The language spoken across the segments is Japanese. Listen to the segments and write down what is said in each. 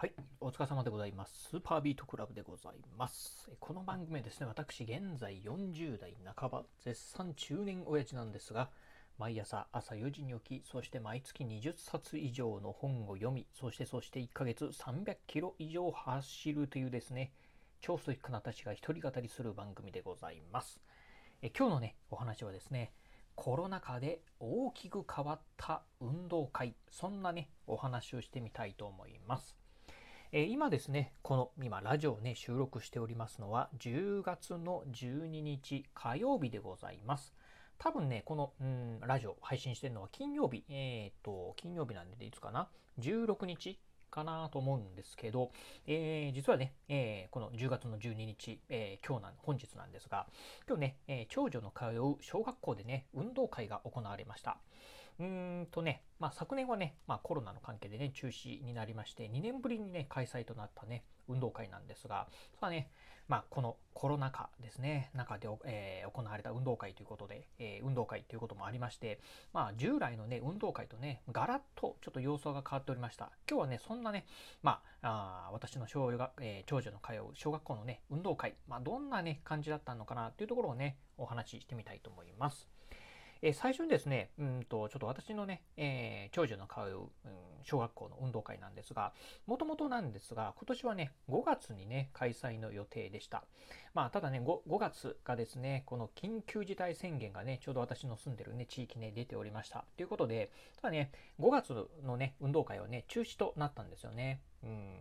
はい、お疲れ様でございます。スーパービートクラブでございます。この番組はですね、私、現在40代半ば、絶賛中年親父なんですが、毎朝朝4時に起き、そして毎月20冊以上の本を読み、そしてそして1ヶ月300キロ以上走るというですね、超ストイックなたちが一人語りする番組でございます。え今日のね、お話はですね、コロナ禍で大きく変わった運動会、そんなね、お話をしてみたいと思います。えー、今ですね、この今ラジオをね、収録しておりますのは10月の12日火曜日でございます。多分ね、この、うん、ラジオ配信してるのは金曜日、えっ、と、金曜日なんでいつかな ?16 日かなと思うんですけど、えー、実はね、えー、この10月の12日、えー、今日なん、本日なんですが、今日ね、え長女の通う小学校でね、運動会が行われました。うんとね、まあ、昨年はね、まあ、コロナの関係でね、中止になりまして、2年ぶりにね、開催となったね、運動会なんですが、それはね、まあ、このコロナ禍ですね、中で、えー、行われた運動会ということで、えー、運動会ということもありまして、まあ、従来のね、運動会とね、ガラッとちょっと様相が変わっておりました。今日はね、そんなね、まあ、あ私の小学、えー、長女の通う小学校のね、運動会、まあ、どんなね、感じだったのかなというところをね、お話ししてみたいと思います。え最初にですね、うんと、ちょっと私のね、えー、長女の顔を、うん、小学校の運動会なんですが、もともとなんですが、今年はね、5月にね、開催の予定でした。まあ、ただね5、5月がですね、この緊急事態宣言がね、ちょうど私の住んでるね、地域ね、出ておりました。ということで、ただね、5月のね、運動会はね、中止となったんですよね。うん、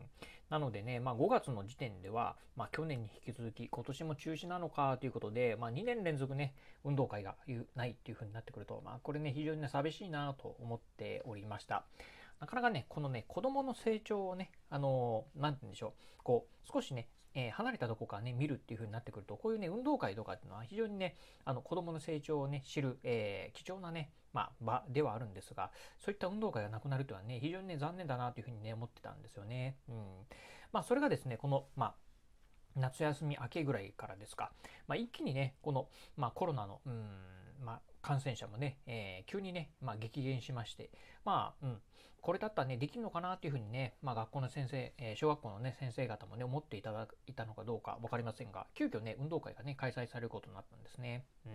なのでね、まあ、5月の時点では、まあ、去年に引き続き今年も中止なのかということで、まあ、2年連続ね運動会がないっていう風になってくると、まあ、これね非常にね寂しいなと思っておりました。なかなかね、このね、子供の成長をね、あのー、なんて言うんでしょう、こう、少しね、えー、離れたとこからね、見るっていう風になってくると、こういうね、運動会とかっていうのは非常にね、あの、子供の成長をね、知る、えー、貴重なね、まあ、場ではあるんですが、そういった運動会がなくなるというのはね、非常にね、残念だなというふうにね、思ってたんですよね。うん。まあ、それがですね、この、まあ、夏休み明けぐらいからですか、まあ、一気にね、この、まあ、コロナの、うん、まあ、感染者もね、えー、急にね、まあ、激減しまして、まあ、うん、これだったらね、できるのかなっていうふうにね、まあ、学校の先生、えー、小学校のね、先生方もね、思っていただいたのかどうか分かりませんが、急遽ね、運動会がね、開催されることになったんですね。うん。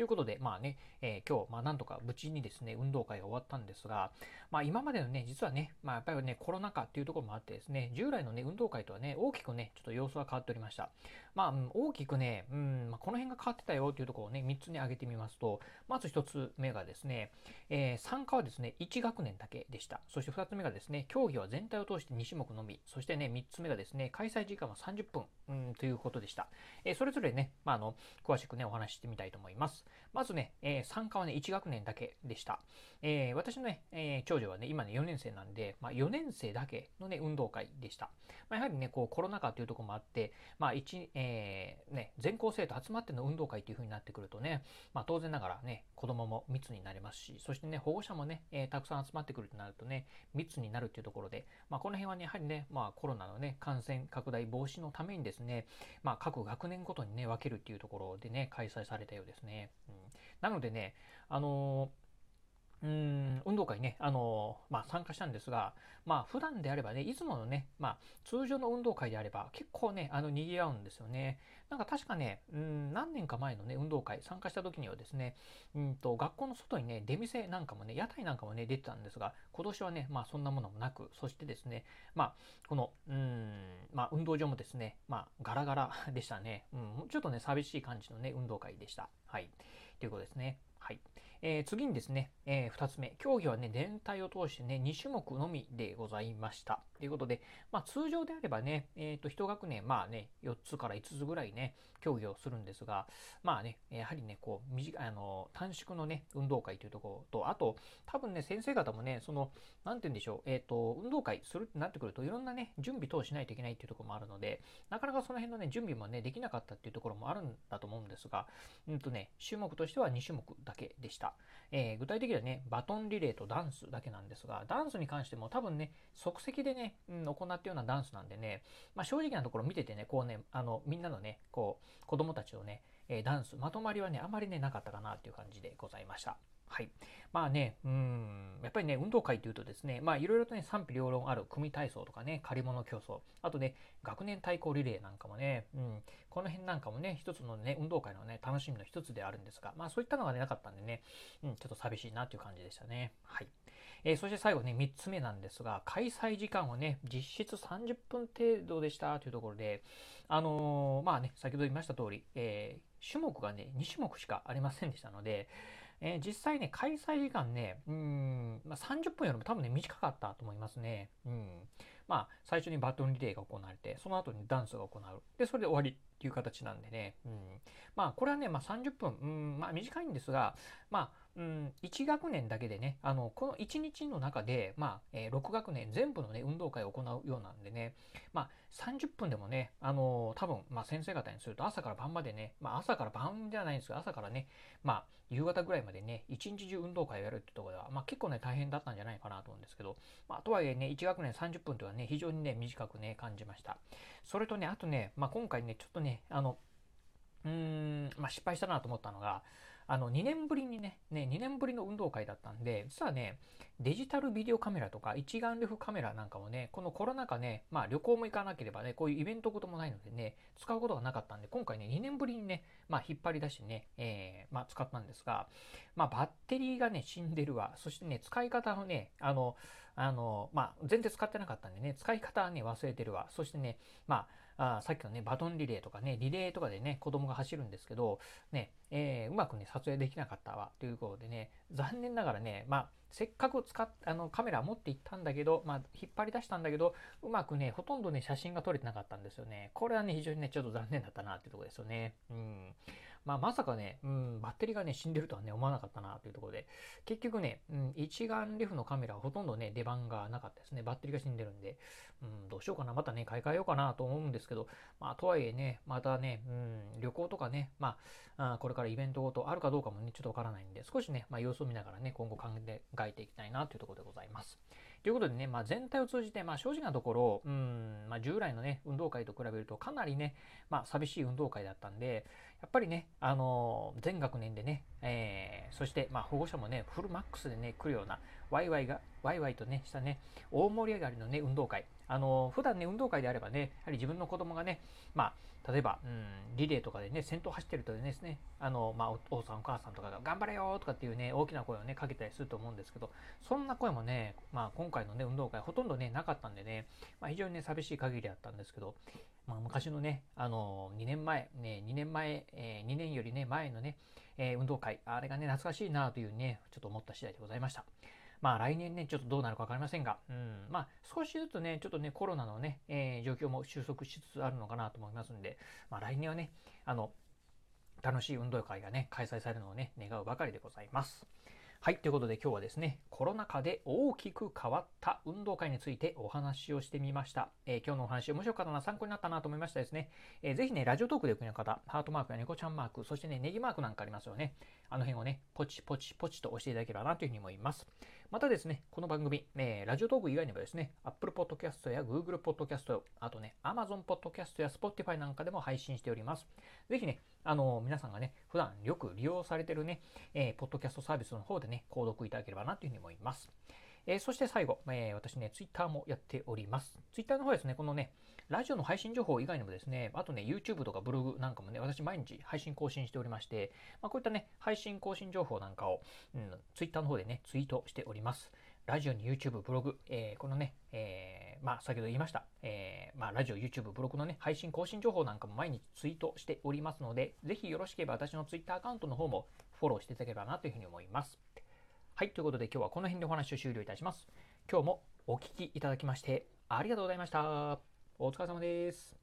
ということで、まあね、えー、今日、まあ、なんとか無事にですね、運動会が終わったんですが、まあ、今までのね、実はね、まあ、やっぱりね、コロナ禍っていうところもあってですね、従来のね、運動会とはね、大きくね、ちょっと様子が変わっておりました。まあ、うん、大きくね、うん、まあ、この辺が変わってたよというところをね、3つに挙げてみますと、まず1つ目がですね、えー、参加はですね、1学年だけでした。そして2つ目がですね、競技は全体を通して2種目のみ。そしてね、3つ目がですね、開催時間は30分、うん、ということでした。えー、それぞれね、まあ、あの、詳しくね、お話ししてみたいと思います。まずね、えー、参加はね、1学年だけでした。えー、私のね、えー、長女はね、今ね、4年生なんで、まあ、4年生だけのね、運動会でした。まあ、やはりね、こう、コロナ禍というところもあって、まあ、1、えー、ね、全校生徒集まっての運動会という風になってくるとね、まあ、当然ながらね、子供も密になりますし、そしてね、保護者もね、えー、たくさん集まってくるとなるとね、密になるっていうところで、まあ、この辺はね、やはりね、まあ、コロナのね、感染拡大防止のためにですね、まあ、各学年ごとにね、分けるっていうところでね、開催されたようですね。なのでね、あのうん、運動会ね、あのまあ、参加したんですが、まあ、普段であればね、いつものね、まあ、通常の運動会であれば、結構ね、あの、賑わうんですよね。なんか確かね、うん、何年か前のね、運動会、参加した時にはですね、うんと、学校の外にね、出店なんかもね、屋台なんかもね、出てたんですが、今年はね、まあ、そんなものもなく、そしてですね、まあ、この、うん、まあ、運動場もですね、まあ、ガラガラ でしたね。うん、ちょっとね、寂しい感じのね、運動会でした。はい。ということですね。はい。えー、次にですね、えー、2つ目。競技はね、全体を通してね、2種目のみでございました。ということで、まあ通常であればね、えっ、ー、と、1学年、まあね、4つから5つぐらいね、競技をするんですが、まあね、やはりね、こう、短、あの、短縮のね、運動会というところと、あと、多分ね、先生方もね、その、なんて言うんでしょう、えっ、と、運動会するってなってくると、いろんなね、準備等しないといけないっていうところもあるので、なかなかその辺のね、準備もね、できなかったっていうところもあるんだと思うんですが、うんとね、種目としては2種目だけでしたえー、具体的にはね、バトンリレーとダンスだけなんですが、ダンスに関しても多分ね、即席でね、うん、行ったようなダンスなんでね、まあ、正直なところ見ててね、こうね、あの、みんなのね、こう、子供たちのね、えー、ダンス、まとまりはね、あまりね、なかったかなっていう感じでございました。はい。まあね、うん、やっぱりね、運動会というとですね、まあいろいろとね、賛否両論ある組体操とかね、借り物競争、あとね、学年対抗リレーなんかもね、うん、この辺なんかもね、一つのね、運動会のね、楽しみの一つであるんですが、まあそういったのがね、なかったんでね、うん、ちょっと寂しいなという感じでしたね。はい。えー、そして最後ね、3つ目なんですが、開催時間はね、実質30分程度でしたというところで、あのー、まあね、先ほど言いました通り、えー、種目がね、2種目しかありませんでしたので、えー、実際ね、開催時間ね、うん、まあ、30分よりも多分ね、短かったと思いますね。うん。まあ、最初にバトンリレーが行われて、その後にダンスが行う。で、それで終わりっていう形なんでね。うん。まあ、これはね、まあ30分、うん、まあ短いんですが、まあ、うん、1学年だけでね、あの、この1日の中で、まあ、えー、6学年全部のね、運動会を行うようなんでね、まあ、30分でもね、あのー、多分、まあ、先生方にすると朝から晩までね、まあ、朝から晩じゃないんですが、朝からね、まあ、夕方ぐらいまでね、一日中運動会をやるってところでは、まあ、結構ね、大変だったんじゃないかなと思うんですけど、まあ、とはいえね、1学年30分というのはね、非常にね、短くね、感じました。それとね、あとね、まあ、今回ね、ちょっとね、あの、うーん、まあ、失敗したなと思ったのが、あの、2年ぶりにね、ね、2年ぶりの運動会だったんで、実はね、デジタルビデオカメラとか一眼レフカメラなんかもね、このコロナ禍ね、まあ旅行も行かなければね、こういうイベントこともないのでね、使うことがなかったんで、今回ね、2年ぶりにね、まあ引っ張り出してね、えー、まあ使ったんですが、まあバッテリーがね、死んでるわ。そしてね、使い方のね、あの、あの、まあ全然使ってなかったんでね、使い方はね、忘れてるわ。そしてね、まあ、あさっきのね、バトンリレーとかね、リレーとかでね、子供が走るんですけど、ね、えー、うまくね、撮影できなかったわ、ということでね、残念ながらね、まあ、せっかく使っ、あの、カメラ持っていったんだけど、まあ、引っ張り出したんだけど、うまくね、ほとんどね、写真が撮れてなかったんですよね。これはね、非常にね、ちょっと残念だったな、っていうところですよね。うん。まあ、まさかね、うん、バッテリーがね、死んでるとはね、思わなかったなというところで、結局ね、うん、一眼レフのカメラはほとんどね、出番がなかったですね。バッテリーが死んでるんで、うん、どうしようかな、またね、買い替えようかなと思うんですけど、まあ、とはいえね、またね、うん、旅行とかね、まあ、あこれからイベントごとあるかどうかもね、ちょっとわからないんで、少しね、まあ、様子を見ながらね、今後考えていきたいなというところでございます。ということでね、まあ、全体を通じて、まあ、正直なところ、うん、まあ、従来のね、運動会と比べるとかなりね、まあ、寂しい運動会だったんで、やっぱりね、あのー、全学年でね、えー、そして、まあ、保護者もね、フルマックスでね、来るような、ワイワイが、ワイワイとね、したね、大盛り上がりのね、運動会。あの、普段ね、運動会であればね、やはり自分の子供がね、まあ、例えば、うん、リレーとかでね、先頭走ってるとですね、あの、まあ、お父さんお母さんとかが頑張れよとかっていうね、大きな声をね、かけたりすると思うんですけど、そんな声もね、まあ、今回のね、運動会ほとんどね、なかったんでね、まあ、非常にね、寂しい限りだったんですけど、まあ、昔のね、あの、2年前、ね、2年前、えー、2年よりね、前のね、えー、運動会、あれがね、懐かしいなというね、ちょっと思った次第でございました。まあ来年ね、ちょっとどうなるか分かりませんが、うん、まあ少しずつね、ちょっとね、コロナのね、えー、状況も収束しつつあるのかなと思いますんで、まあ来年はね、あの、楽しい運動会がね、開催されるのをね、願うばかりでございます。はい。ということで今日はですね、コロナ禍で大きく変わった運動会についてお話をしてみました。えー、今日のお話面白かったな、参考になったなと思いましたですね。えー、ぜひね、ラジオトークでお国の方、ハートマークや猫ちゃんマーク、そしてね、ネギマークなんかありますよね。あの辺をね、ポチポチポチと押していただければなというふうに思います。またですね、この番組、えー、ラジオトーク以外にもですね、Apple Podcast や Google Podcast、あとね、Amazon Podcast や Spotify なんかでも配信しております。ぜひね、あの、皆さんがね、普段よく利用されてるね、えー、ポッドキャストサービスの方でね、購読いただければなというふうに思います。えー、そして最後、えー、私ね、Twitter もやっております。Twitter の方ですね、このね、ラジオの配信情報以外にもですね、あとね、YouTube とかブログなんかもね、私毎日配信更新しておりまして、まあ、こういったね、配信更新情報なんかを、うん、Twitter の方でね、ツイートしております。ラジオに YouTube、ブログ、えー、このね、まあ、先ほど言いました、えー、まあ、ラジオ、YouTube、ブログのね、配信更新情報なんかも毎日ツイートしておりますので、ぜひよろしければ私の Twitter アカウントの方もフォローしていただければなというふうに思います。はい、ということで今日はこの辺でお話を終了いたします。今日もお聴きいただきましてありがとうございました。お疲れ様です。